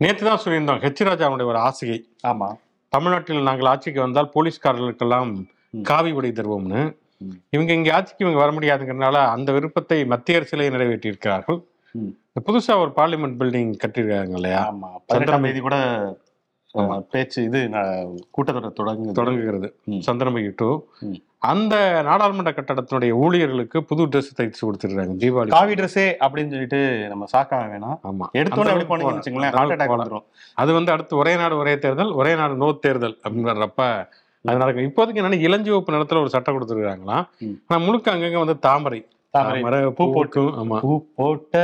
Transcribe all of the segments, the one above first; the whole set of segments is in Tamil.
நேற்று தான் சொல்லியிருந்தோம் ஹெச் ராஜாவுடைய ஒரு ஆசையை. ஆமா. தமிழ்நாட்டில் நாங்கள் ஆட்சிக்கு வந்தால் போலீஸ்காரர்களுக்கெல்லாம். காவி உடை தருவோம்னு. இவங்க இங்க ஆட்சிக்கு இவங்க வர முடியாதுங்கிறனால அந்த விருப்பத்தை மத்திய அரசிலே நிறைவேற்றி இருக்கிறார்கள் ம். புதுசா ஒரு பார்லிமெண்ட் பில்டிங் கட்டியிருக்காங்க இல்லையா? ஆமா. பதினெட்டாம் தேதி கூட பேச்சு இது கூட்டத்தொடர் தொடங்கு தொடங்குகிறது. சந்திரமுகி டூ. அந்த நாடாளுமன்ற கட்டடத்தினுடைய ஊழியர்களுக்கு புது ட்ரெஸ் தைச்சு கொடுத்துருக்காங்க தீபாவளி. காவி ட்ரெஸ்ஸே அப்படின்னு சொல்லிட்டு நம்ம சாக்காக வேணாம். ஆமா. அந்த அப்படி போனீங்கன்னு வச்சுங்களேன் அது வந்து அடுத்து ஒரே நாடு ஒரே தேர்தல் ஒரே நாடு நோ தேர்தல் அப்படின்றப்ப அது நடக்கும். இப்போதைக்கு என்னன்னா இளஞ்சிவப்பு நிலத்துல ஒரு சட்டம் கொடுத்துருக்காங்களாம். ஆனா முழுக்க அங்கங்க வந்து தாமரை. பூ போட்டும் ஆமா. பூ போட்ட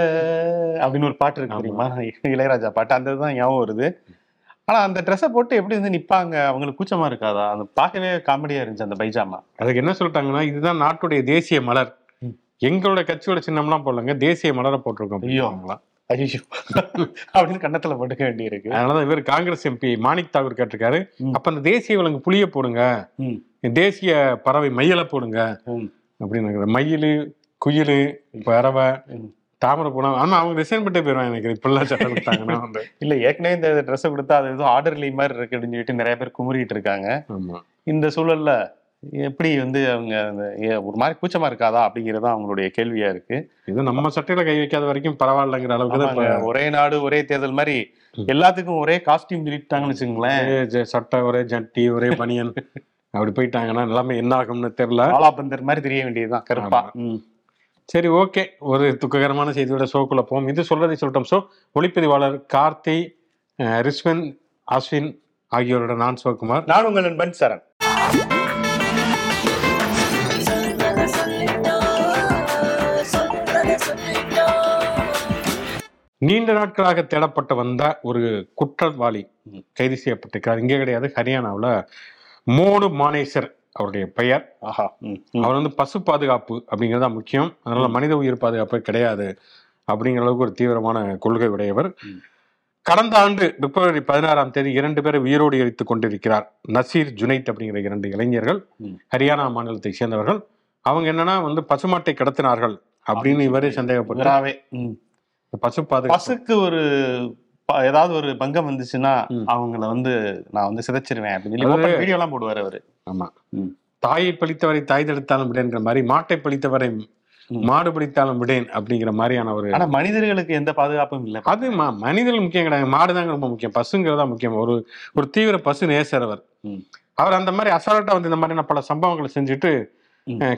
அப்படின்னு ஒரு பாட்டு இருக்கு. தெரியுமா? இளையராஜா பாட்டு. அந்த இதுதான் ஞாபகம் வருது. ஆனா அந்த ட்ரெஸ்ஸை போட்டு எப்படி வந்து நிப்பாங்க அவங்களுக்கு கூச்சமா இருக்காதா அந்த பார்க்கவே காமெடியா இருந்துச்சு அந்த பைஜாமா அதுக்கு என்ன சொல்லிட்டாங்கன்னா இதுதான் நாட்டுடைய தேசிய மலர். எங்களோட கட்சியோட சின்னம்லாம் போடலங்க தேசிய மலரை போட்டிருக்கோம் ஐயோ. அப்படின்னாங்களாம். ஐயோ அப்படின்னு கன்னத்துல போட்டுக்க வேண்டியிருக்கு அதனாலதான் இவர் காங்கிரஸ் எம்பி மாணிக் தாகூர் கேட்டிருக்காரு. அப்ப அந்த தேசிய விலங்கு புளிய போடுங்க. தேசிய பறவை மயிலை போடுங்க. அப்படின்னு மயில் குயில் பறவை. தாமரை போனா ஆமா அவங்க ரிசைன் பண்ணிட்டே போயிருவாங்க எனக்கு இப்பெல்லாம் சட்டம் கொடுத்தாங்கன்னா வந்து. இல்ல ஏற்கனவே இந்த ட்ரெஸ்ஸை கொடுத்தா அது ஏதோ ஆர்டர்லி மாதிரி இருக்கு அப்படின்னு சொல்லிட்டு நிறைய பேர் குமுறிட்டு இருக்காங்க. ஆமா. இந்த சூழல்ல எப்படி வந்து அவங்க ஒரு மாதிரி கூச்சமா இருக்காதா அப்படிங்கறது அவங்களுடைய கேள்வியா இருக்கு. இது நம்ம சட்டையில கை வைக்காத வரைக்கும் பரவாயில்லைங்கிற அளவுக்கு ஒரே நாடு ஒரே தேர்தல் மாதிரி. எல்லாத்துக்கும் ஒரே காஸ்டியூம் சொல்லிட்டாங்கன்னு வச்சுங்களேன் சட்டை ஒரே ஜட்டி ஒரே பனியன். அப்படி போயிட்டாங்கன்னா எல்லாமே என்ன ஆகும்னு தெரியல. ஆலாபந்தர் மாதிரி தெரிய வேண்டியதுதான் கருப்பா. சரி ஓகே. ஒரு துக்ககரமான செய்தியோட ஷோக்குள்ள போவோம். இது சொல்றதை சொல்லட்டும். ஷோ ஒளிப்பதிவாளர் கார்த்தி ரிஸ்வன் அஸ்வின் ஆகியோரோட நான் சிவகுமார். நான் உங்கள் நண்பன் சரண். நீண்ட நாட்களாக தேடப்பட்டு வந்த ஒரு குற்றவாளி. கைது செய்யப்பட்டிருக்கிறார். இங்கே கிடையாது ஹரியானாவில். மோனு மானேசர் அவருடைய பெயர் ஆஹா. அவர் வந்து பசு பாதுகாப்பு அப்படிங்கிறது தான் முக்கியம் அதனால மனித உயிர் பாதுகாப்பு கிடையாது அப்படிங்கிற அளவுக்கு ஒரு தீவிரமான கொள்கை உடையவர். கடந்த ஆண்டு பிப்ரவரி பதினாறாம் தேதி இரண்டு பேரை உயிரோடு எரித்துக் கொண்டிருக்கிறார் நசீர் ஜுனைத் அப்படிங்கிற இரண்டு இளைஞர்கள். ஹரியானா மாநிலத்தை சேர்ந்தவர்கள் அவங்க என்னன்னா வந்து பசுமாட்டை கடத்தினார்கள் அப்படின்னு இவரே ம். பசு பாதுகாப்பு பசுக்கு ஒரு ஏதாவது ஒரு பங்கம் வந்துச்சுன்னா. அவங்கள வந்து நான் வந்து சிதைச்சிருவேன் அப்படின்னு சொல்லி வீடியோ எல்லாம் போடுவாரு அவரு. ஆமா. தாயை பழித்தவரை தாய் தடுத்தாலும் விடேன்ற மாதிரி மாட்டை பழித்தவரை. மாடு பிடித்தாலும் விடேன் அப்படிங்கிற மாதிரியான ஒரு ஆனா மனிதர்களுக்கு எந்த பாதுகாப்பும் இல்ல. அது மனிதர்கள் முக்கியம் கிடையாது. மாடுதாங்க ரொம்ப முக்கியம். பசுங்கிறது முக்கியம். ஒரு ஒரு தீவிர பசு நேசரவர். அவர். அந்த மாதிரி அசால்ட்டா வந்து இந்த மாதிரியான பல சம்பவங்களை செஞ்சுட்டு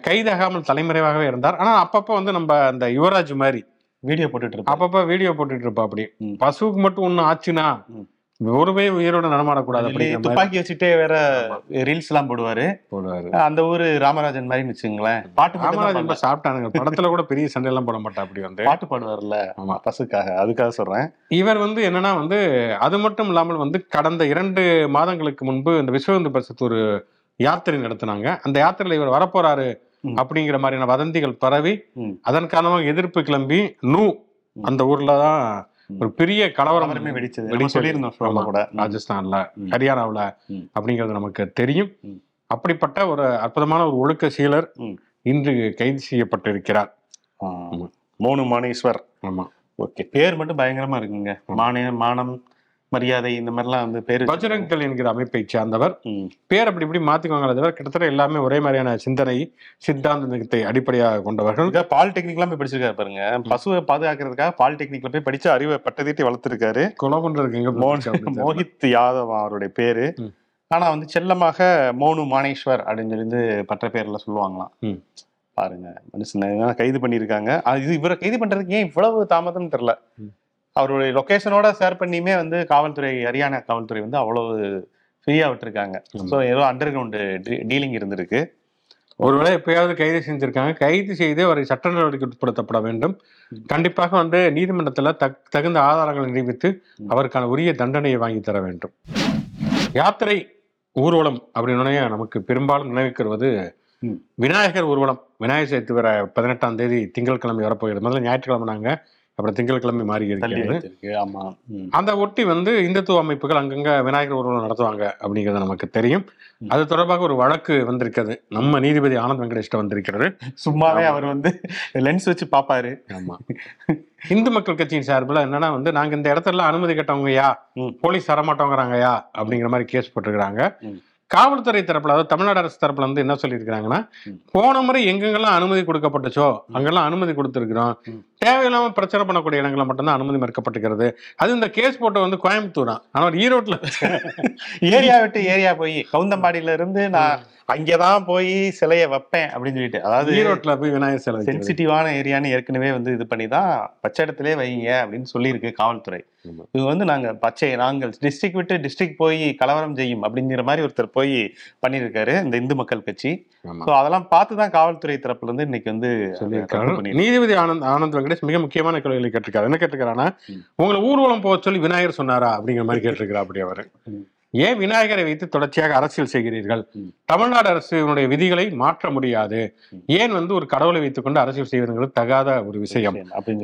கைதாகாமல் தலைமறைவாகவே இருந்தார். ஆனா அப்பப்போ வந்து நம்ம அந்த யுவராஜ் மாதிரி வீடியோ போட்டுட்டு இருப்பாங்க அப்பப்போ வீடியோ போட்டுட்டு இருப்பா அப்படி. பசுவுக்கு மட்டும் ஒண்ணு ஆச்சுன்னா. ஒருவே உயிரோட நடமாடக்கூடாது துப்பாக்கி வச்சுட்டே வேற ரீல்ஸ் எல்லாம் போடுவாரு. போடுவாரு. அந்த ஊரு ராமராஜன் மாதிரி வச்சுங்களேன் பாட்டு மட்டும் தான் ராமராஜ் ரொம்ப சாப்பிட்டானுங்க. படத்துல கூட பெரிய சண்டை எல்லாம் போட மாட்டா அப்படி வந்து. பாட்டு பாடுவார்ல ஆமா. பசுக்காக. அதுக்காக சொல்றேன். இவர் வந்து என்னன்னா வந்து அது மட்டும் இல்லாமல் வந்து கடந்த இரண்டு மாதங்களுக்கு முன்பு இந்த விஸ்வ இந்து பரிஷத் ஒரு யாத்திரை நடத்தினாங்க. அந்த யாத்திரையில இவர் வரப்போறாரு. அப்படிங்கிற மாதிரியான வதந்திகள் பரவி. அதன் காரணமாக எதிர்ப்பு கிளம்பி நூ. அந்த ஊர்ல தான். ஒரு பெரிய கலவரம் வெடிச்சது. சொல்லியிருந்தோம். கூட. ராஜஸ்தான்ல. ஹரியானாவுல. அப்படிங்கிறது நமக்கு தெரியும். அப்படிப்பட்ட ஒரு அற்புதமான ஒரு ஒழுக்க சீலர். இன்று கைது செய்யப்பட்டிருக்கிறார். மோனு மானேஸ்வர் ஆமா ஓகே பேர் மட்டும் பயங்கரமா இருக்குங்க மானே மானம் மரியாதை இந்த மாதிரிலாம் வந்து பேரு பஜ்ரங் என்கிற அமைப்பை சார்ந்தவர். பேர் அப்படி இப்படி மாத்திக்குவாங்களே தவிர கிட்டத்தட்ட எல்லாமே ஒரே மாதிரியான சிந்தனை சித்தாந்தத்தை அடிப்படையாக கொண்டவர்கள் இதுக்காக பாலிடெக்னிக்லாம் போய் படிச்சிருக்காரு பாருங்க பசுவை பாதுகாக்கிறதுக்காக பாலிடெக்னிக்ல போய் படிச்சு அறிவை பட்டதீட்டி வளர்த்திருக்காரு கொலை அப்படின்னு தெரியல. மோஹித் யாதவ் அவருடைய பேரு. ஆனா வந்து செல்லமாக மோனு மானேஸ்வர் அப்படின்னு சொல்லி பட்ட பேர்ல சொல்லுவாங்களாம். பாருங்க மனுஷனை கைது பண்ணியிருக்காங்க இது இவரை கைது பண்றதுக்கு ஏன் இவ்வளவு தாமதம்னு தெரியல. அவருடைய லொகேஷனோட ஷேர் பண்ணியுமே வந்து காவல்துறை ஹரியானா காவல்துறை வந்து அவ்வளவு ஃப்ரீயா விட்டுருக்காங்க. ஸோ ஏதோ அண்டர் கிரவுண்டு டீலிங் இருந்திருக்கு. ஒருவேளை எப்பயாவது கைது செஞ்சிருக்காங்க. கைது செய்து அவரை சட்ட நடவடிக்கை உட்படுத்தப்பட வேண்டும் கண்டிப்பாக வந்து நீதிமன்றத்துல தக் தகுந்த ஆதாரங்களை நிரூபித்து. அவருக்கான உரிய தண்டனையை வாங்கி தர வேண்டும். யாத்திரை ஊர்வலம் அப்படின்னு நமக்கு பெரும்பாலும் நினைவுக்கு வருவது ம். விநாயகர் ஊர்வலம். விநாயகர் சதுர்த்தி வர பதினெட்டாம் தேதி திங்கட்கிழமை வரப்போகிறது. முதல்ல ஞாயிற்றுக்கிழமை நாங்க அப்புறம் திங்கட்கிழமை மாறி ம். அந்த ஒட்டி வந்து இந்துத்துவ அமைப்புகள் அங்கங்க விநாயகர் ஊர்வலம் நடத்துவாங்க அப்படிங்கிறது நமக்கு தெரியும். அது தொடர்பாக ஒரு வழக்கு வந்திருக்கிறது நம்ம நீதிபதி ஆனந்த் வெங்கடேஷ்ட வந்திருக்கிறது. சும்மாவே. அவர் வந்து லென்ஸ் வச்சு பாப்பாரு. ஆமா. இந்து மக்கள் கட்சியின் சார்பில் என்னன்னா வந்து நாங்க இந்த இடத்துல அனுமதி கேட்டவங்கயா. போலீஸ் தரமாட்டோங்கிறாங்கயா? அப்படிங்கிற மாதிரி கேஸ் போட்டிருக்கிறாங்க. காவல்துறை தரப்புல அதாவது தமிழ்நாடு அரசு தரப்புல வந்து என்ன சொல்லியிருக்கிறாங்கன்னா. போன முறை எங்கெங்கெல்லாம் அனுமதி கொடுக்கப்பட்டுச்சோ அங்கெல்லாம் அனுமதி கொடுத்துருக்கிறோம். தேவையில்லாம பிரச்சனை பண்ணக்கூடிய இடங்கள்ல மட்டும்தான் அனுமதி மறுக்கப்பட்டிருக்கிறது அது இந்த கேஸ் போட்ட வந்து கோயம்புத்தூர். தான் ஆனால் ஈரோட்ல ஏரியா விட்டு ஏரியா போய் கவுந்தம்பாடியில இருந்து நான் அங்கதான் போய் சிலைய வைப்பேன் அப்படின்னு சொல்லிட்டு அதாவது ஈரோட்ல போய் விநாயகர் சிலை. சென்சிட்டிவான ஏரியான்னு ஏற்கனவே வந்து இது பண்ணி தான் பச்சை இடத்திலே வைங்க அப்படின்னு சொல்லியிருக்கு காவல்துறை. இது வந்து நாங்க பச்சை நாங்கள் டிஸ்ட்ரிக்ட் விட்டு டிஸ்ட்ரிக்ட் போய் கலவரம் செய்யும் அப்படிங்கிற மாதிரி ஒருத்தர் போய் பண்ணியிருக்காரு இந்த இந்து மக்கள் கட்சி. ஸோ அதெல்லாம் பார்த்து தான் காவல்துறை தரப்புல இருந்து இன்னைக்கு வந்து சொல்லியிருக்காரு. நீதிபதி ஆனந்த் ஆனந்த் வெங்கடேஷ் மிக முக்கியமான கேள்விகளை கேட்டிருக்காரு என்ன கேட்டிருக்காருன்னா. உங்களை ஊர்வலம் போக சொல்லி விநாயகர் சொன்னாரா அப்படிங்கிற மாதிரி கேட்டிருக்கிறா அப்படி அவரு. ஏன் விநாயகரை வைத்து தொடர்ச்சியாக அரசியல் செய்கிறீர்கள். தமிழ்நாடு அரசினுடைய விதிகளை மாற்ற முடியாது. ஏன் வந்து ஒரு கடவுளை வைத்துக்கொண்டு அரசியல் செய்வதுங்கிறது தகாத ஒரு விஷயம்?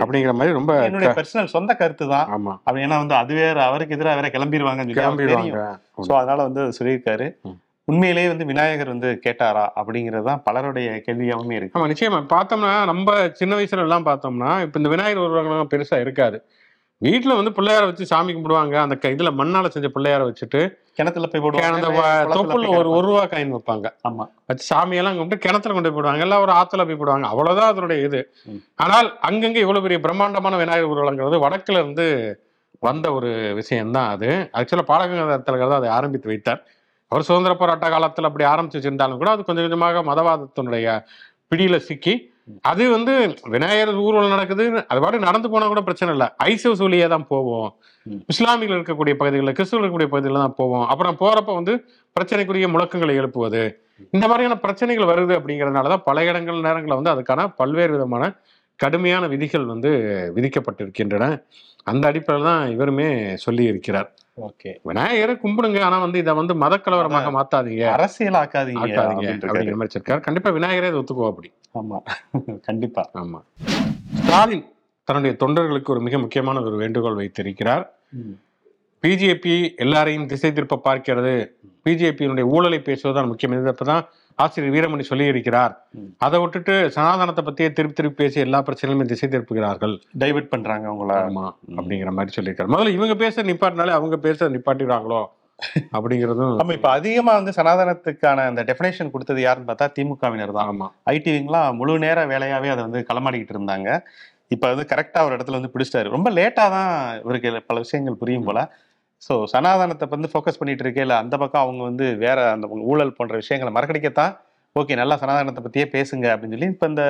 அப்படிங்கிற மாதிரி ரொம்ப என்னுடைய பர்சனல் சொந்த கருத்து தான் ஆமா. அப்படி ஏன்னா வந்து அது வேற அவருக்கு எதிராக வேற தெரியும். கிளம்பிடுவாங்க ஸோ அதனால வந்து சொல்லியிருக்காரு. உண்மையிலேயே வந்து விநாயகர் வந்து கேட்டாரா? அப்படிங்கிறது தான் பலருடைய கேள்வியாகவும் இருக்கு. ஆமா நிச்சயமா. பார்த்தோம்னா நம்ம சின்ன வயசுல எல்லாம் பார்த்தோம்னா இப்ப இந்த விநாயகர் உருவங்கள்லாம் பெருசா இருக்காது. வீட்டுல வந்து பிள்ளையார வச்சு சாமி கும்பிடுவாங்க. அந்த இதுல மண்ணால செஞ்ச பிள்ளையார வச்சுட்டு கிணத்துல போய் அந்த போடுவாங்க தொப்புல ஒரு ஒரு ரூபா காயின் வைப்பாங்க. ஆமா. வச்சு சாமியெல்லாம் கும்பிட்டு கிணத்துல கொண்டு போய் போடுவாங்க. எல்லாம் ஒரு ஆத்துல போய் போடுவாங்க. அவ்வளவுதான் அதனுடைய இது. ஆனால் அங்கங்க இவ்வளவு பெரிய பிரம்மாண்டமான விநாயகர் ஊர்வலங்கிறது வடக்குல இருந்து வந்த ஒரு விஷயம்தான் அது. ஆக்சுவலா பாலகங்கத்தில் தான் அதை ஆரம்பித்து வைத்தார். அவர் சுதந்திர போராட்ட காலத்துல அப்படி ஆரம்பிச்சு வச்சிருந்தாலும் கூட அது கொஞ்சம் கொஞ்சமாக மதவாதத்தினுடைய பிடியில சிக்கி அது வந்து விநாயகர் ஊர்வலம் நடக்குது. அது பாட்டு நடந்து போனா கூட பிரச்சனை இல்லை. ஹவுஸ் வழியே தான் போவோம். ம். இஸ்லாமிகள் இருக்கக்கூடிய பகுதிகளில் கிறிஸ்துவர்கள் இருக்கக்கூடிய பகுதிகளில் தான் போவோம். அப்புறம் போறப்ப வந்து பிரச்சனைக்குரிய முழக்கங்களை எழுப்புவது. இந்த மாதிரியான பிரச்சனைகள் வருது அப்படிங்கறதுனால தான் பல இடங்கள் நேரங்களில் வந்து அதுக்கான பல்வேறு விதமான கடுமையான விதிகள் வந்து விதிக்கப்பட்டிருக்கின்றன. அந்த அடிப்படையில் தான் இவருமே சொல்லி இருக்கிறார் விநாயகரை கும்பிடுங்க. ஆனா வந்து இதை வந்து மதக்கலவரமாக மாத்தாதீங்க. அரசியல் ஆக்காதீங்க இருக்காரு. அப்படிங்கிற மாதிரி சொல்லிருக்காரு கண்டிப்பா விநாயகரே இதை ஒத்துக்குவா அப்படி. ஆமா. கண்டிப்பா. ஆமா. ஸ்டாலின் தன்னுடைய தொண்டர்களுக்கு ஒரு மிக முக்கியமான ஒரு வேண்டுகோள் வைத்திருக்கிறார். பிஜேபி எல்லாரையும் திசை திருப்ப பார்க்கிறது. பிஜேபியினுடைய ஊழலை பேசுவதுதான் முக்கியம். இதப்பதான் ஆசிரியர் வீரமணி சொல்லி இருக்கிறார். அதை விட்டுட்டு சனாதனத்தை பத்தியே திருப்பி திருப்பி பேசி எல்லா பிரச்சனைகளுமே திசை திருப்புகிறார்கள். டைவர்ட் பண்றாங்க உங்கள. ஆமா அப்படிங்கிற மாதிரி சொல்லியிருக்காரு முதல்ல இவங்க பேச நிப்பாட்டினாலே அவங்க பேச நிப்பாட்டிடுறாங்களோ அப்படிங்கிறதும் ஆமா இப்ப அதிகமா வந்து சனாதனத்துக்கான அந்த டெஃபினேஷன் கொடுத்தது யாருன்னு பார்த்தா திமுகவினர் தான். ஆமா. ஐடிவிங்களாம் முழு நேர வேலையாவே அதை வந்து களமாடிக்கிட்டு இருந்தாங்க. இப்ப வந்து கரெக்டா ஒரு இடத்துல வந்து பிடிச்சிட்டாரு. ரொம்ப லேட்டா தான் இவருக்கு பல விஷயங்கள் புரியும் போல. ஸோ சனாதனத்தை வந்து ஃபோக்கஸ் பண்ணிட்டு இருக்கேல அந்த பக்கம் அவங்க வந்து வேற அந்த ஊழல் போன்ற விஷயங்களை மறக்கடிக்கத்தான் ஓகே நல்லா சனாதனத்தை பத்தியே பேசுங்க அப்படின்னு சொல்லி இப்ப இந்த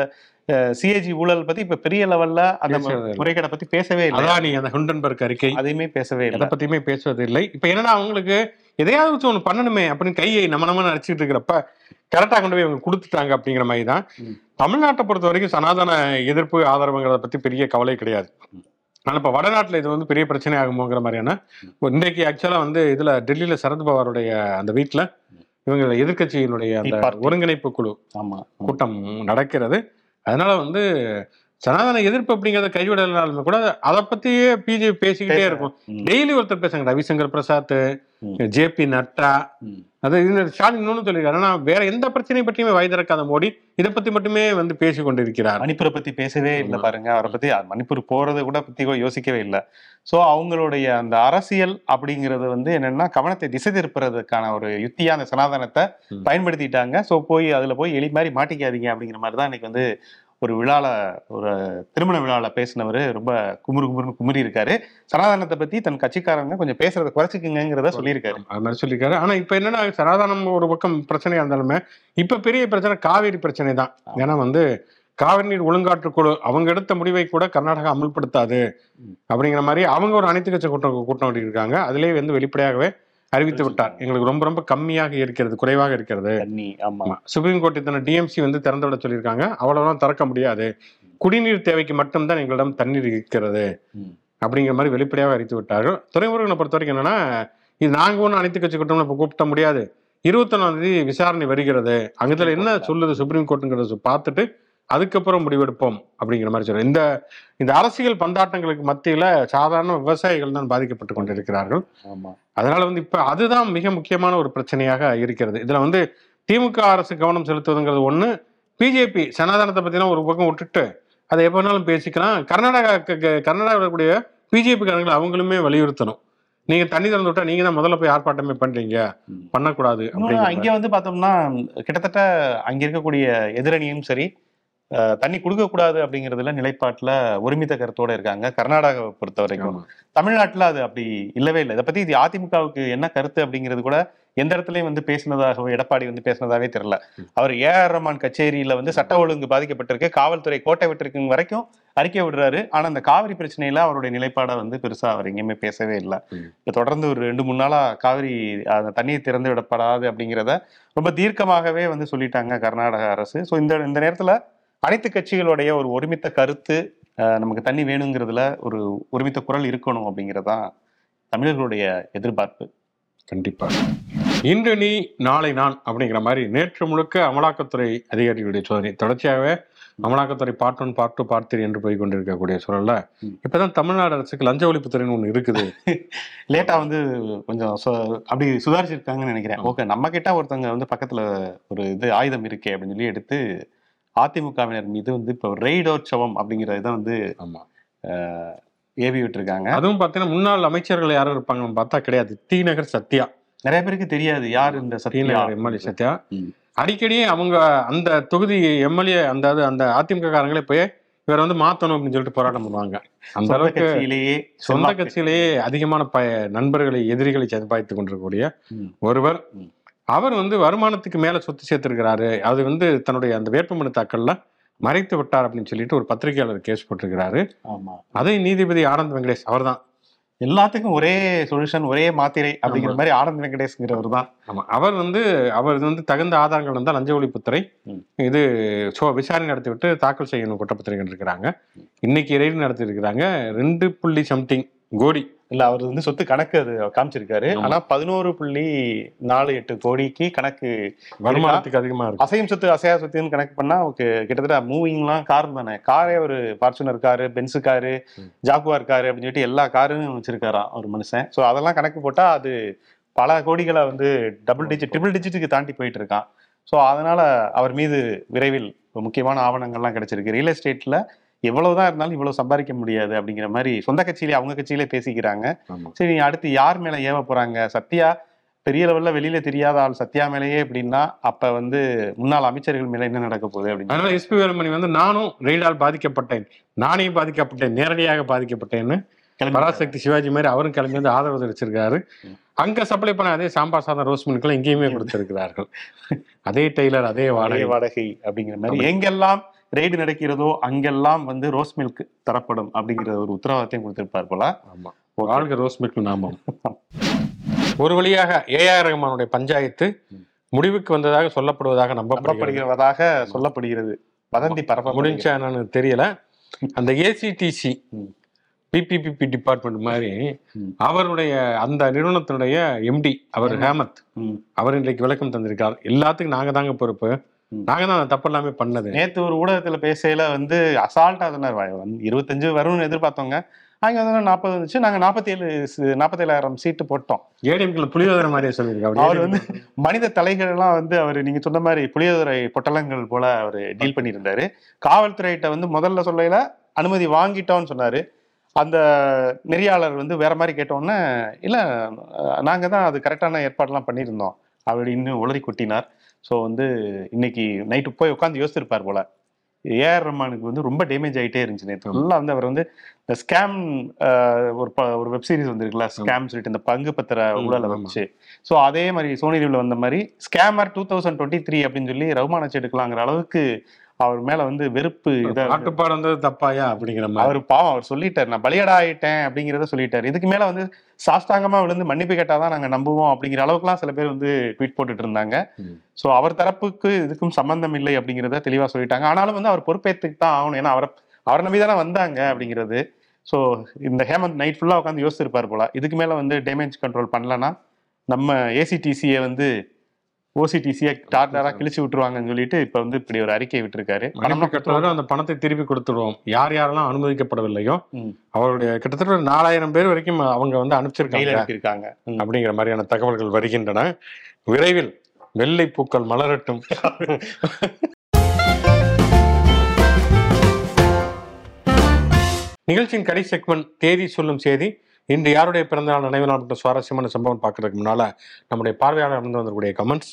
சிஏஜி ஊழல் பத்தி இப்ப பெரிய லெவல்ல அந்த. முறைகேடை பத்தி பேசவே இல்லை. அதான் நீங்க அந்த ஹுண்டன்பர்க் அறிக்கை. அதையுமே பேசவே இல்லை. பத்தியுமே பேசுவது இல்லை இப்ப என்னன்னா அவங்களுக்கு எதையாவது வச்சு ஒண்ணு பண்ணணுமே அப்படின்னு கையை நம்ம நம்ம நடிச்சிட்டு இருக்கிறப்ப கரெக்டா கொண்டு போய் அவங்க கொடுத்துட்டாங்க அப்படிங்கிற மாதிரி தான். தமிழ்நாட்டை பொறுத்த வரைக்கும் சனாதன எதிர்ப்பு ஆதரவுங்கிறத பத்தி பெரிய கவலை கிடையாது. ஆனா இப்ப வடநாட்டுல இது வந்து பெரிய பிரச்சனை ஆகுமோங்கிற மாதிரியான இன்றைக்கு ஆக்சுவலா வந்து இதுல டெல்லியில சரத் பவாருடைய அந்த வீட்டுல இவங்க எதிர்க்கட்சியினுடைய அந்த. ஒருங்கிணைப்பு குழு ஆமா கூட்டம் நடக்கிறது அதனால வந்து சனாதன எதிர்ப்பு அப்படிங்கறத கைவிடலாலுமே கூட அதை பத்தியே பிஜேபி பேசிக்கிட்டே பேச- இருக்கும். டெய்லி ஒருத்தர் பேசுங்க Ravishankar Prasad. J P Nadda. அது இந்த ஸ்டாலின் இன்னொன்னு சொல்லியிருக்காரு. ஆனா வேற எந்த பிரச்சனையை பற்றியுமே வாய் திறக்காத மோடி இதை பத்தி மட்டுமே வந்து பேசி கொண்டிருக்கிறார். மணிப்பூரை பத்தி பேசவே இல்லை. பாருங்க. அவரை பத்தி மணிப்பூர் போறதை கூட பத்தி யோசிக்கவே இல்லை. சோ அவங்களுடைய அந்த அரசியல் அப்படிங்கறது வந்து என்னன்னா கவனத்தை திசை திருப்புறதுக்கான ஒரு யுத்தியா அந்த சனாதனத்தை. பயன்படுத்திட்டாங்க. சோ போய் அதுல போய் எலி மாதிரி மாட்டிக்காதீங்க அப்படிங்கிற மாதிரி தான் இன்னைக்கு வந்து ஒரு விழால ஒரு திருமண விழால பேசினவர் ரொம்ப குமுறு குமுறுன்னு குமுறி இருக்காரு. சனாதனத்தை பத்தி தன் கட்சிக்காரங்க கொஞ்சம் பேசுறத குறைச்சிக்குங்கிறத சொல்லியிருக்காரு. அது மாதிரி சொல்லியிருக்காரு. ஆனா இப்ப என்னன்னா சனாதனம் ஒரு பக்கம் பிரச்சனையா இருந்தாலுமே இப்ப பெரிய பிரச்சனை காவேரி பிரச்சனை தான். ஏன்னா வந்து காவிரி நீர் ஒழுங்காற்று குழு அவங்க எடுத்த முடிவை கூட கர்நாடகா அமல்படுத்தாது. அப்படிங்கிற மாதிரி அவங்க ஒரு அனைத்து கட்சி கூட்டம் கூட்டம் இருக்காங்க. அதிலேயே வந்து வெளிப்படையாகவே அறிவித்து விட்டார். எங்களுக்கு ரொம்ப ரொம்ப கம்மியாக இருக்கிறது குறைவாக இருக்கிறது. சுப்ரீம் கோர்ட் இத்தனை டிஎம்சி வந்து திறந்து விட சொல்லியிருக்காங்க. அவ்வளவுதான் திறக்க முடியாது. குடிநீர் தேவைக்கு மட்டும்தான் எங்களிடம் தண்ணீர் இருக்கிறது. அப்படிங்கிற மாதிரி வெளிப்படையாக அறிவித்து விட்டார்கள். துறைமுருகனை பொறுத்த வரைக்கும் என்னன்னா இது நாங்க ஒன்றும் அனைத்து கட்சி கூட்டம்னு இப்போ கூப்பிட முடியாது. இருபத்தொன்னாம் தேதி விசாரணை வருகிறது. அங்கத்துல என்ன சொல்லுது சுப்ரீம் கோர்ட்டுங்கிறத பார்த்துட்டு அதுக்கப்புறம் முடிவெடுப்போம் அப்படிங்கிற மாதிரி சொல்றேன் இந்த இந்த அரசியல் பந்தாட்டங்களுக்கு மத்தியில சாதாரண விவசாயிகள் தான் பாதிக்கப்பட்டு கொண்டிருக்கிறார்கள். அதனால வந்து இப்ப அதுதான் மிக முக்கியமான ஒரு பிரச்சனையாக இருக்கிறது. இதுல வந்து திமுக அரசு கவனம் செலுத்துவதுங்கிறது ஒண்ணு பிஜேபி சனாதனத்தை பத்தினா ஒரு பக்கம் விட்டுட்டு அதை எப்ப வேணாலும் பேசிக்கலாம். கர்நாடகா கர்நாடகாவில் இருக்கக்கூடிய பிஜேபி காரங்களை அவங்களுமே வலியுறுத்தணும். நீங்க தண்ணி திறந்து விட்டா நீங்க தான் முதல்ல போய் ஆர்ப்பாட்டமே பண்றீங்க. பண்ணக்கூடாது அங்க வந்து பார்த்தோம்னா கிட்டத்தட்ட அங்க இருக்கக்கூடிய எதிரணியும் சரி தண்ணி கொடுக்க கூடாது அப்படிங்கறதுல நிலைப்பாட்டுல ஒருமித்த கருத்தோட இருக்காங்க. கர்நாடகாவை பொறுத்த வரைக்கும். தமிழ்நாட்டுல அது அப்படி இல்லவே இல்லை. இதை பத்தி இது அதிமுகவுக்கு என்ன கருத்து அப்படிங்கிறது கூட எந்த இடத்துலயும் வந்து பேசினதாகவோ எடப்பாடி வந்து பேசினதாவே தெரியல. அவர் ஏ. ஆர். ரஹ்மான் கச்சேரியில வந்து சட்ட ஒழுங்கு பாதிக்கப்பட்டிருக்கு. காவல்துறை கோட்டை விட்டிருக்கு வரைக்கும் அறிக்கை விடுறாரு. ஆனா அந்த காவிரி பிரச்சனையில அவருடைய நிலைப்பாடை வந்து பெருசா அவர் எங்கேயுமே பேசவே இல்லை. இப்ப தொடர்ந்து ஒரு ரெண்டு மூணு நாளா காவிரி அந்த தண்ணீர் திறந்து விடப்படாது அப்படிங்கிறத ரொம்ப தீர்க்கமாகவே வந்து சொல்லிட்டாங்க கர்நாடக அரசு. ஸோ இந்த இந்த நேரத்துல அனைத்து கட்சிகளுடைய ஒரு ஒருமித்த கருத்து நமக்கு தண்ணி வேணுங்கிறதுல ஒரு ஒருமித்த குரல் இருக்கணும் அப்படிங்கிறதான் தமிழர்களுடைய எதிர்பார்ப்பு. கண்டிப்பா. இன்று நீ நாளை நான் அப்படிங்கிற மாதிரி நேற்று முழுக்க அமலாக்கத்துறை அதிகாரிகளுடைய சோதனை. தொடர்ச்சியாகவே அமலாக்கத்துறை part one part two part three என்று போய் கொண்டிருக்கக்கூடிய சூழல்ல. இப்பதான் தமிழ்நாடு அரசுக்கு லஞ்ச ஒழிப்புத்துறைன்னு ஒண்ணு இருக்குது. லேட்டா வந்து கொஞ்சம் அப்படி சுதாரிச்சிருக்காங்கன்னு நினைக்கிறேன். ஓகே நம்ம கிட்ட ஒருத்தவங்க வந்து பக்கத்துல ஒரு இது ஆயுதம் இருக்கே அப்படின்னு சொல்லி எடுத்து அதிமுகவினர் மீது வந்து இப்போ ரெய்டோர் சவம் அப்படிங்கிற இதை வந்து ஆமா ஏவி விட்டுருக்காங்க அதுவும் பாத்தீங்கன்னா முன்னாள் அமைச்சர்கள் யாரும் இருப்பாங்கன்னு பார்த்தா கிடையாது டி நகர் சத்யா நிறைய பேருக்கு தெரியாது யார் இந்த சத்யா எம்எல்ஏ சத்யா. அடிக்கடி அவங்க அந்த தொகுதி எம்எல்ஏ அந்த அந்த அதிமுக காரங்களே போய் இவரை வந்து மாத்தணும் அப்படின்னு சொல்லிட்டு போராட்டம் பண்ணுவாங்க அந்த சொந்த அளவுக்கு சொந்த. கட்சியிலேயே அதிகமான ப நண்பர்களை எதிரிகளை சம்பாதித்துக் கொண்டிருக்கக்கூடிய. ஒருவர். அவர் வந்து வருமானத்துக்கு மேல சொத்து சேர்த்திருக்கிறாரு. அது வந்து தன்னுடைய அந்த வேட்புமனு தாக்கல்ல மறைத்து விட்டார் அப்படின்னு சொல்லிட்டு ஒரு பத்திரிகையாளர் கேஸ் போட்டிருக்கிறாரு. அதை நீதிபதி ஆனந்த் வெங்கடேஷ் அவர்தான். எல்லாத்துக்கும் ஒரே சொல்யூஷன் ஒரே மாத்திரை அப்படிங்கிற. மாதிரி ஆனந்த் வெங்கடேஷ்ங்கிறவர் தான். ஆமா. அவர் வந்து அவர் வந்து தகுந்த ஆதாரங்கள் இருந்தால் லஞ்ச ஒழிப்புத்துறை. இது சோ விசாரணை நடத்திவிட்டு தாக்கல் செய்யணும் குற்றப்பத்திரிகை இருக்கிறாங்க. இன்னைக்கு ரெய்டு நடத்தி இருக்கிறாங்க ரெண்டு புள்ளி சம்திங் கோடி. இல்ல அவர் வந்து சொத்து கணக்கு அது காமிச்சிருக்காரு. ஆனா பதினோரு புள்ளி நாலு எட்டு கோடிக்கு கணக்கு வருமானத்துக்கு அதிகமா இருக்கு. அசையும் சொத்து அசையா சொத்துன்னு கணக்கு பண்ணா ஓகே கிட்டத்தட்ட மூவிங்லாம் கார் தானே. காரே ஒரு Fortuner car Benz car. Jaguar car அப்படின்னு சொல்லிட்டு எல்லா காரும் வச்சிருக்காராம் ஒரு மனுஷன். ஸோ அதெல்லாம் கணக்கு போட்டா அது பல கோடிகளை வந்து டபுள் டிஜிட் ட்ரிபிள் டிஜிட்டுக்கு தாண்டி போயிட்டு இருக்கான் ஸோ அதனால அவர் மீது விரைவில் முக்கியமான ஆவணங்கள்லாம் கிடைச்சிருக்கு. ரியல் எஸ்டேட்ல எவ்வளவுதான் இருந்தாலும் இவ்வளவு சம்பாதிக்க முடியாது அப்படிங்கிற மாதிரி சொந்த கட்சியிலே அவங்க கட்சியிலே பேசிக்கிறாங்க. சரி அடுத்து யார் மேல ஏவ போறாங்க? சத்யா பெரிய லெவல்ல வெளியில தெரியாத ஆள் சத்யா மேலேயே எப்படின்னா அப்ப வந்து முன்னாள் அமைச்சர்கள் மேல என்ன நடக்க போகுது அப்படின்னு. அதனால எஸ்பி வேலுமணி வந்து நானும் ரெய்டால் பாதிக்கப்பட்டேன். நானே பாதிக்கப்பட்டேன். நேரடியாக பாதிக்கப்பட்டேன்னு பராசக்தி சிவாஜி மாதிரி அவரும் கிளம்பி வந்து ஆதரவு தெரிவிச்சிருக்காரு. அங்க சப்ளை பண்ண அதே சாம்பார் சாதம் ரோஸ் மில்க்லாம் இங்கேயுமே கொடுத்திருக்கிறார்கள். அதே டெய்லர் அதே வாடகை. வாடகை அப்படிங்கிற மாதிரி. எங்கெல்லாம் ரெய்டு நடக்கிறதோ அங்கெல்லாம் வந்து ரோஸ் மில்க் தரப்படும் அப்படிங்கிற ஒரு உத்தரவாதத்தையும் கொடுத்திருப்பார் போல ஆமா வாழ்க ரோஸ் மில்க் நாமம் ஒரு வழியாக ஏஆர் ரஹ்மானுடைய பஞ்சாயத்து. முடிவுக்கு வந்ததாக சொல்லப்படுவதாக நம்பப்படுகிறது நம்பப்படுகிறதாக சொல்லப்படுகிறது வதந்தி பரப்ப முடிஞ்சா என்னன்னு தெரியல அந்த ஏசிடிசி. பிபிபிபி டிபார்ட்மெண்ட் மாதிரி. அவருடைய அந்த நிறுவனத்தினுடைய எம்டி அவர். ஹேமத். அவர் இன்றைக்கு விளக்கம் தந்திருக்கார் எல்லாத்துக்கும் நாங்க தாங்க பொறுப்பு. நாங்க தான் தப்பு எல்லாமே பண்ணது. நேத்து ஒரு ஊடகத்துல பேசையில வந்து அசால்ட்டா சொன்னார் இருபத்தஞ்சு வரும்னு எதிர்பார்த்தோங்க அங்க வந்து நாற்பது வந்துச்சு. நாங்க நாற்பத்தி ஏழு நாற்பத்தேழாயிரம் சீட்டு போட்டோம். ஏடிஎம்கில் புளியோதரை மாதிரியே சொல்லியிருக்காரு அவர். வந்து மனித தலைகள் எல்லாம் வந்து அவர் நீங்க சொன்ன மாதிரி புளியோதரை பொட்டலங்கள் போல அவர் டீல் பண்ணியிருந்தாரு. காவல்துறையிட்ட வந்து முதல்ல சொல்லையில அனுமதி வாங்கிட்டோம்னு சொன்னாரு. அந்த நெறியாளர் வந்து வேற மாதிரி கேட்டோன்னே இல்ல அஹ், நாங்க தான் அது கரெக்டான ஏற்பாடுலாம் பண்ணியிருந்தோம். அப்படின்னு உளறி கொட்டினார். ஸோ வந்து இன்னைக்கு நைட்டு போய் உட்காந்து யோசிச்சிருப்பார் போல ஏஆர் ரஹ்மானுக்கு வந்து ரொம்ப டேமேஜ் ஆயிட்டே இருந்துச்சு நேற்று. ஃபுல்லாக வந்து அவர் வந்து இந்த ஸ்கேம் ஒரு ப- ஒரு வெப் சீரிஸ் வந்திருக்குல்ல ஸ்கேம் சொல்லிட்டு இந்த பங்கு பத்திர ஊழலை. வச்சு ஸோ அதே மாதிரி சோனி லிவ்ல வந்த மாதிரி scammer two thousand twenty three அப்படின்னு சொல்லி ரகுமான எடுக்கலாங்கிற அளவுக்கு அவர் மேல வந்து வெறுப்பு இதை பாட்டுப்பாடு வந்தது தப்பாயா அப்படிங்கிற மாதிரி. அவர் பாவம் அவர் சொல்லிட்டார். நான் பலியடா ஆயிட்டேன் அப்படிங்கிறத சொல்லிட்டார். இதுக்கு மேல வந்து சாஷ்டாங்கமா விழுந்து மன்னிப்பு கேட்டாதான் நாங்க நம்புவோம் அப்படிங்கிற அளவுக்குலாம் சில பேர் வந்து ட்வீட் போட்டுட்டு இருந்தாங்க. ஸோ அவர் தரப்புக்கு இதுக்கும் சம்பந்தம் இல்லை அப்படிங்கிறத தெளிவா சொல்லிட்டாங்க. ஆனாலும் வந்து அவர் பொறுப்பேற்றுக்கு தான் ஆகணும். ஏன்னா அவரை அவரை நம்பி தானே வந்தாங்க அப்படிங்கிறது. ஸோ இந்த ஹேமந்த் நைட் ஃபுல்லா உட்காந்து யோசிச்சிருப்பார் போல. இதுக்கு மேல வந்து டேமேஜ் கண்ட்ரோல் பண்ணலன்னா நம்ம ஏசிடிசியை வந்து ஓசிடிசியை டார்டரா கிழிச்சு விட்டுருவாங்கன்னு சொல்லிட்டு இப்ப வந்து இப்படி ஒரு அறிக்கை விட்டுருக்காரு. மன்னிப்பு கட்டுறவரை அந்த பணத்தை திருப்பி கொடுத்துருவோம். யார் யாரெல்லாம் அனுமதிக்கப்படவில்லையோ. அவருடைய கிட்டத்தட்ட ஒரு நாலாயிரம் பேர் வரைக்கும் அவங்க வந்து அனுப்பிச்சிருக்காங்க. அப்படிங்கிற மாதிரியான தகவல்கள் வருகின்றன. விரைவில் வெள்ளை பூக்கள் மலரட்டும். நிகழ்ச்சியின் கடைசி செக்மெண்ட் தேதி சொல்லும் செய்தி. இன்று யாருடைய பிறந்தநாள் நினைவு நாள் மற்றும் சுவாரஸ்யமான சம்பவம் பார்க்கறதுக்கு முன்னால நம்முடைய பார்வையாளர் இருந்து வந்திருக்கூடிய கமெண்ட்ஸ்.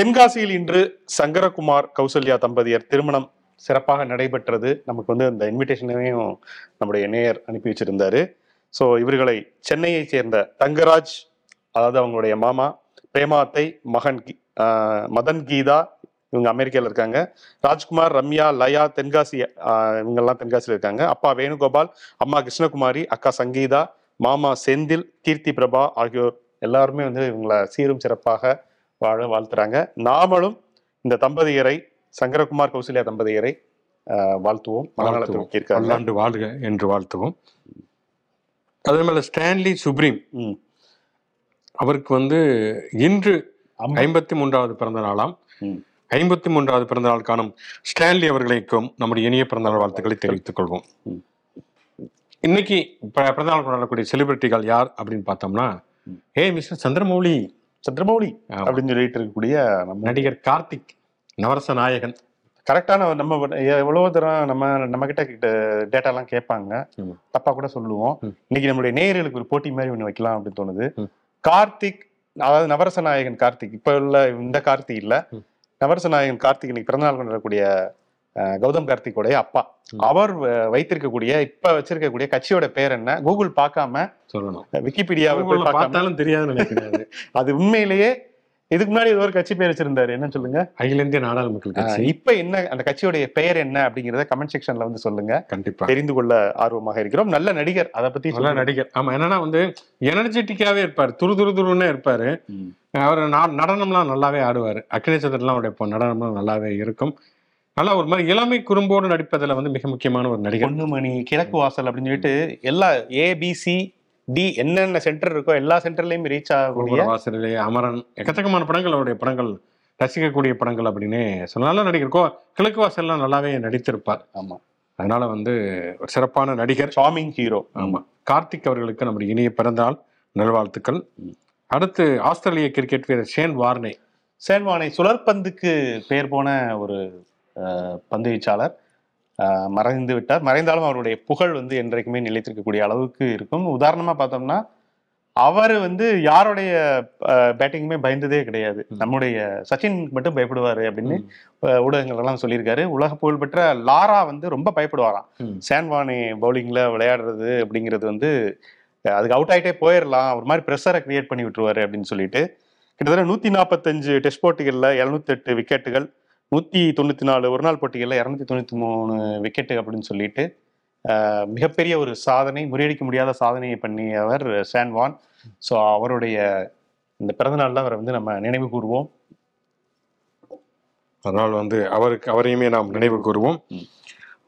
தென்காசியில் இன்று சங்கரகுமார் கௌசல்யா தம்பதியர் திருமணம் சிறப்பாக நடைபெற்றது. நமக்கு வந்து அந்த இன்விடேஷனையும் நம்முடைய நேயர் அனுப்பி வச்சிருந்தாரு. ஸோ இவர்களை சென்னையைச் சேர்ந்த தங்கராஜ் அதாவது அவங்களுடைய மாமா பிரேமாத்தை மகன் மதன் கீதா இவங்க அமெரிக்காவில் இருக்காங்க. ராஜ்குமார் ரம்யா லயா தென்காசி இவங்கெல்லாம் தென்காசியில் இருக்காங்க. அப்பா வேணுகோபால் அம்மா கிருஷ்ணகுமாரி அக்கா சங்கீதா மாமா செந்தில் கீர்த்தி பிரபா ஆகியோர் எல்லாருமே வந்து இவங்களை சீரும் சிறப்பாக வாழ வாழ்த்துறாங்க நாமளும் இந்த தம்பதியரை சங்கரகுமார் கௌசல்யா தம்பதியரை வாழ்த்துவோம் மனநலத்தில் இருக்காங்க பல்லாண்டு வாழ்க என்று வாழ்த்துவோம் அதே மேல ஸ்டான்லி சுப்ரீம். அவருக்கு வந்து இன்று. ஐம்பத்தி மூன்றாவது பிறந்த நாளாம். ஐம்பத்தி மூன்றாவது பிறந்த நாள் காணும் ஸ்டான்லி அவர்களுக்கும் நம்முடைய இனிய பிறந்தநாள் வாழ்த்துக்களை தெரிவித்துக் கொள்வோம். இன்னைக்கு பிறந்தநாள் கொண்டாடக்கூடிய செலிபிரிட்டிகள் யார் அப்படின்னு பார்த்தோம்னா. ஏ மிஸ்டர் சந்திரமௌலி சந்திரமௌலி. அப்படின்னு சொல்லிட்டு இருக்கக்கூடிய நம்ம நடிகர் கார்த்திக் நவரச நாயகன் கரெக்டான நம்ம எவ்வளவோ தூரம் நம்ம நம்ம கிட்ட கிட்ட டேட்டா எல்லாம் கேட்பாங்க. தப்பா கூட சொல்லுவோம். இன்னைக்கு நம்மளுடைய நேயர்களுக்கு ஒரு போட்டி மாதிரி ஒண்ணு வைக்கலாம் அப்படின்னு தோணுது. கார்த்திக் அதாவது நவரச நாயகன் கார்த்திக் இப்ப உள்ள இந்த கார்த்திக் இல்ல. நவரச நாயகன் கார்த்திக் இன்னைக்கு பிறந்தநாள் கொண்டாடக்கூடிய கௌதம் கார்த்திகோடைய அப்பா. அவர் வைத்திருக்கக்கூடிய இப்ப வச்சிருக்கக்கூடிய கட்சியோட பேர் என்ன? கூகுள் பார்க்காம சொல்லணும். விக்கிபீடியாவை பார்த்தாலும் தெரியாதுன்னு நினைக்கிறேன் அது உண்மையிலேயே இதுக்கு முன்னாடி ஏதோ ஒரு கட்சி பேர் வச்சிருந்தாரு. என்ன சொல்லுங்க? அகில இந்திய நாடாளு மக்கள் கட்சி. ஆஹ் இப்ப என்ன அந்த கட்சியோடைய பெயர் என்ன அப்படிங்கறத கமெண்ட் செக்ஷன்ல வந்து சொல்லுங்க. கண்டிப்பா. தெரிந்து கொள்ள ஆர்வமாக இருக்கிறோம். நல்ல நடிகர். அதை பத்தி நல்ல. நடிகர். ஆமா என்னன்னா வந்து எனர்ஜெட்டிக்காவே இருப்பாரு. துரு துரு துருன்னே இருப்பாரு. அவர் நடனம்லாம் நல்லாவே ஆடுவார். அக்னி சந்திரன்லாம் அவருடைய நடனம்லாம் நல்லாவே இருக்கும். நல்லா ஒரு மாதிரி இளமை குறும்போடு நடிப்பதுல வந்து மிக முக்கியமான ஒரு நடிகர். பொன்னுமணி கிழக்கு வாசல் அப்படின்னு சொல்லிட்டு எல்லா ஏபிசி டி என்னென்ன சென்டர் இருக்கோ எல்லா சென்டர்லயும் ரீச் ஆகக்கூடிய வாசலிலே அமரன் எக்கச்சக்கமான படங்கள் அவருடைய படங்கள் ரசிக்கக்கூடிய படங்கள் அப்படின்னே சொல்ல நல்ல நடிகர். கோ கிழக்கு வாசல்லாம் நல்லாவே நடித்திருப்பார். ஆமா. அதனால வந்து ஒரு சிறப்பான நடிகர். சாமிங் ஹீரோ ஆமா. கார்த்திக் அவர்களுக்கு நம்முடைய இனிய பிறந்தநாள் நல்வாழ்த்துக்கள். அடுத்து ஆஸ்திரேலிய கிரிக்கெட் வீரர் ஷேன் வார்னே. சேன்வானை சுழற்பந்துக்கு பெயர் போன ஒரு பந்து வீச்சாளர் மறைந்து விட்டார். மறைந்தாலும் அவருடைய புகழ் வந்து என்றைக்குமே நிலைத்திருக்கக்கூடிய அளவுக்கு இருக்கும். உதாரணமா பார்த்தோம்னா அவர் வந்து யாருடைய பேட்டிங்குமே பயந்ததே கிடையாது. நம்முடைய சச்சின் மட்டும் பயப்படுவாரு அப்படின்னு ம். அஹ், ஊடகங்கள் எல்லாம் சொல்லியிருக்காரு. உலக புகழ்பெற்ற லாரா வந்து ரொம்ப பயப்படுவாராம். சேன்வானே பவுலிங்ல விளையாடுறது அப்படிங்கிறது வந்து அதுக்கு அவுட் ஆயிட்டே போயிடலாம் ஒரு மாதிரி ப்ரெஷரை கிரியேட் பண்ணி விட்டுருவாரு அப்படின்னு சொல்லிட்டு கிட்டத்தட்ட நூத்தி நாற்பத்தஞ்சு டெஸ்ட் போட்டிகள்ல எழுநூத்தி எட்டு விக்கெட்டுகள் நூத்தி தொண்ணூத்தி நாலு ஒரு நாள் போட்டிகள்ல இருநூத்தி தொண்ணூத்தி மூணு விக்கெட்டு அப்படின்னு சொல்லிட்டு மிகப்பெரிய ஒரு சாதனை முறியடிக்க முடியாத சாதனையை பண்ணியவர் சான்வான் ஸோ அவருடைய இந்த பிறந்தநாள்ல அவரை வந்து நம்ம நினைவு கூறுவோம். அதனால் வந்து அவருக்கு அவரையுமே நாம் நினைவு கூறுவோம்.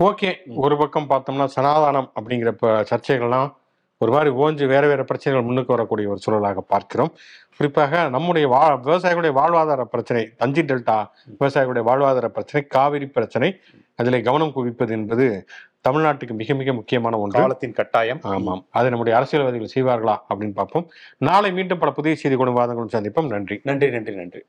ஓகே ஒரு பக்கம் பார்த்தோம்னா சனாதானம் அப்படிங்கிற சர்ச்சைகள்லாம் ஒரு மாதிரி ஓஞ்சு வேற வேற பிரச்சனைகள் முன்னுக்கு வரக்கூடிய ஒரு சூழலாக பார்க்கிறோம். குறிப்பாக நம்முடைய வா விவசாயிகளுடைய வாழ்வாதார பிரச்சனை தஞ்சை டெல்டா விவசாயிகளுடைய வாழ்வாதார பிரச்சனை காவிரி பிரச்சனை அதில் கவனம் குவிப்பது என்பது தமிழ்நாட்டுக்கு மிக மிக முக்கியமான ஒன்று. காலத்தின் கட்டாயம். ஆமாம். அதை நம்முடைய அரசியல்வாதிகள் செய்வார்களா அப்படின்னு பார்ப்போம். நாளை மீண்டும் பல புதிய செய்தி கொண்டு வாதங்களும் சந்திப்போம். நன்றி. நன்றி நன்றி நன்றி.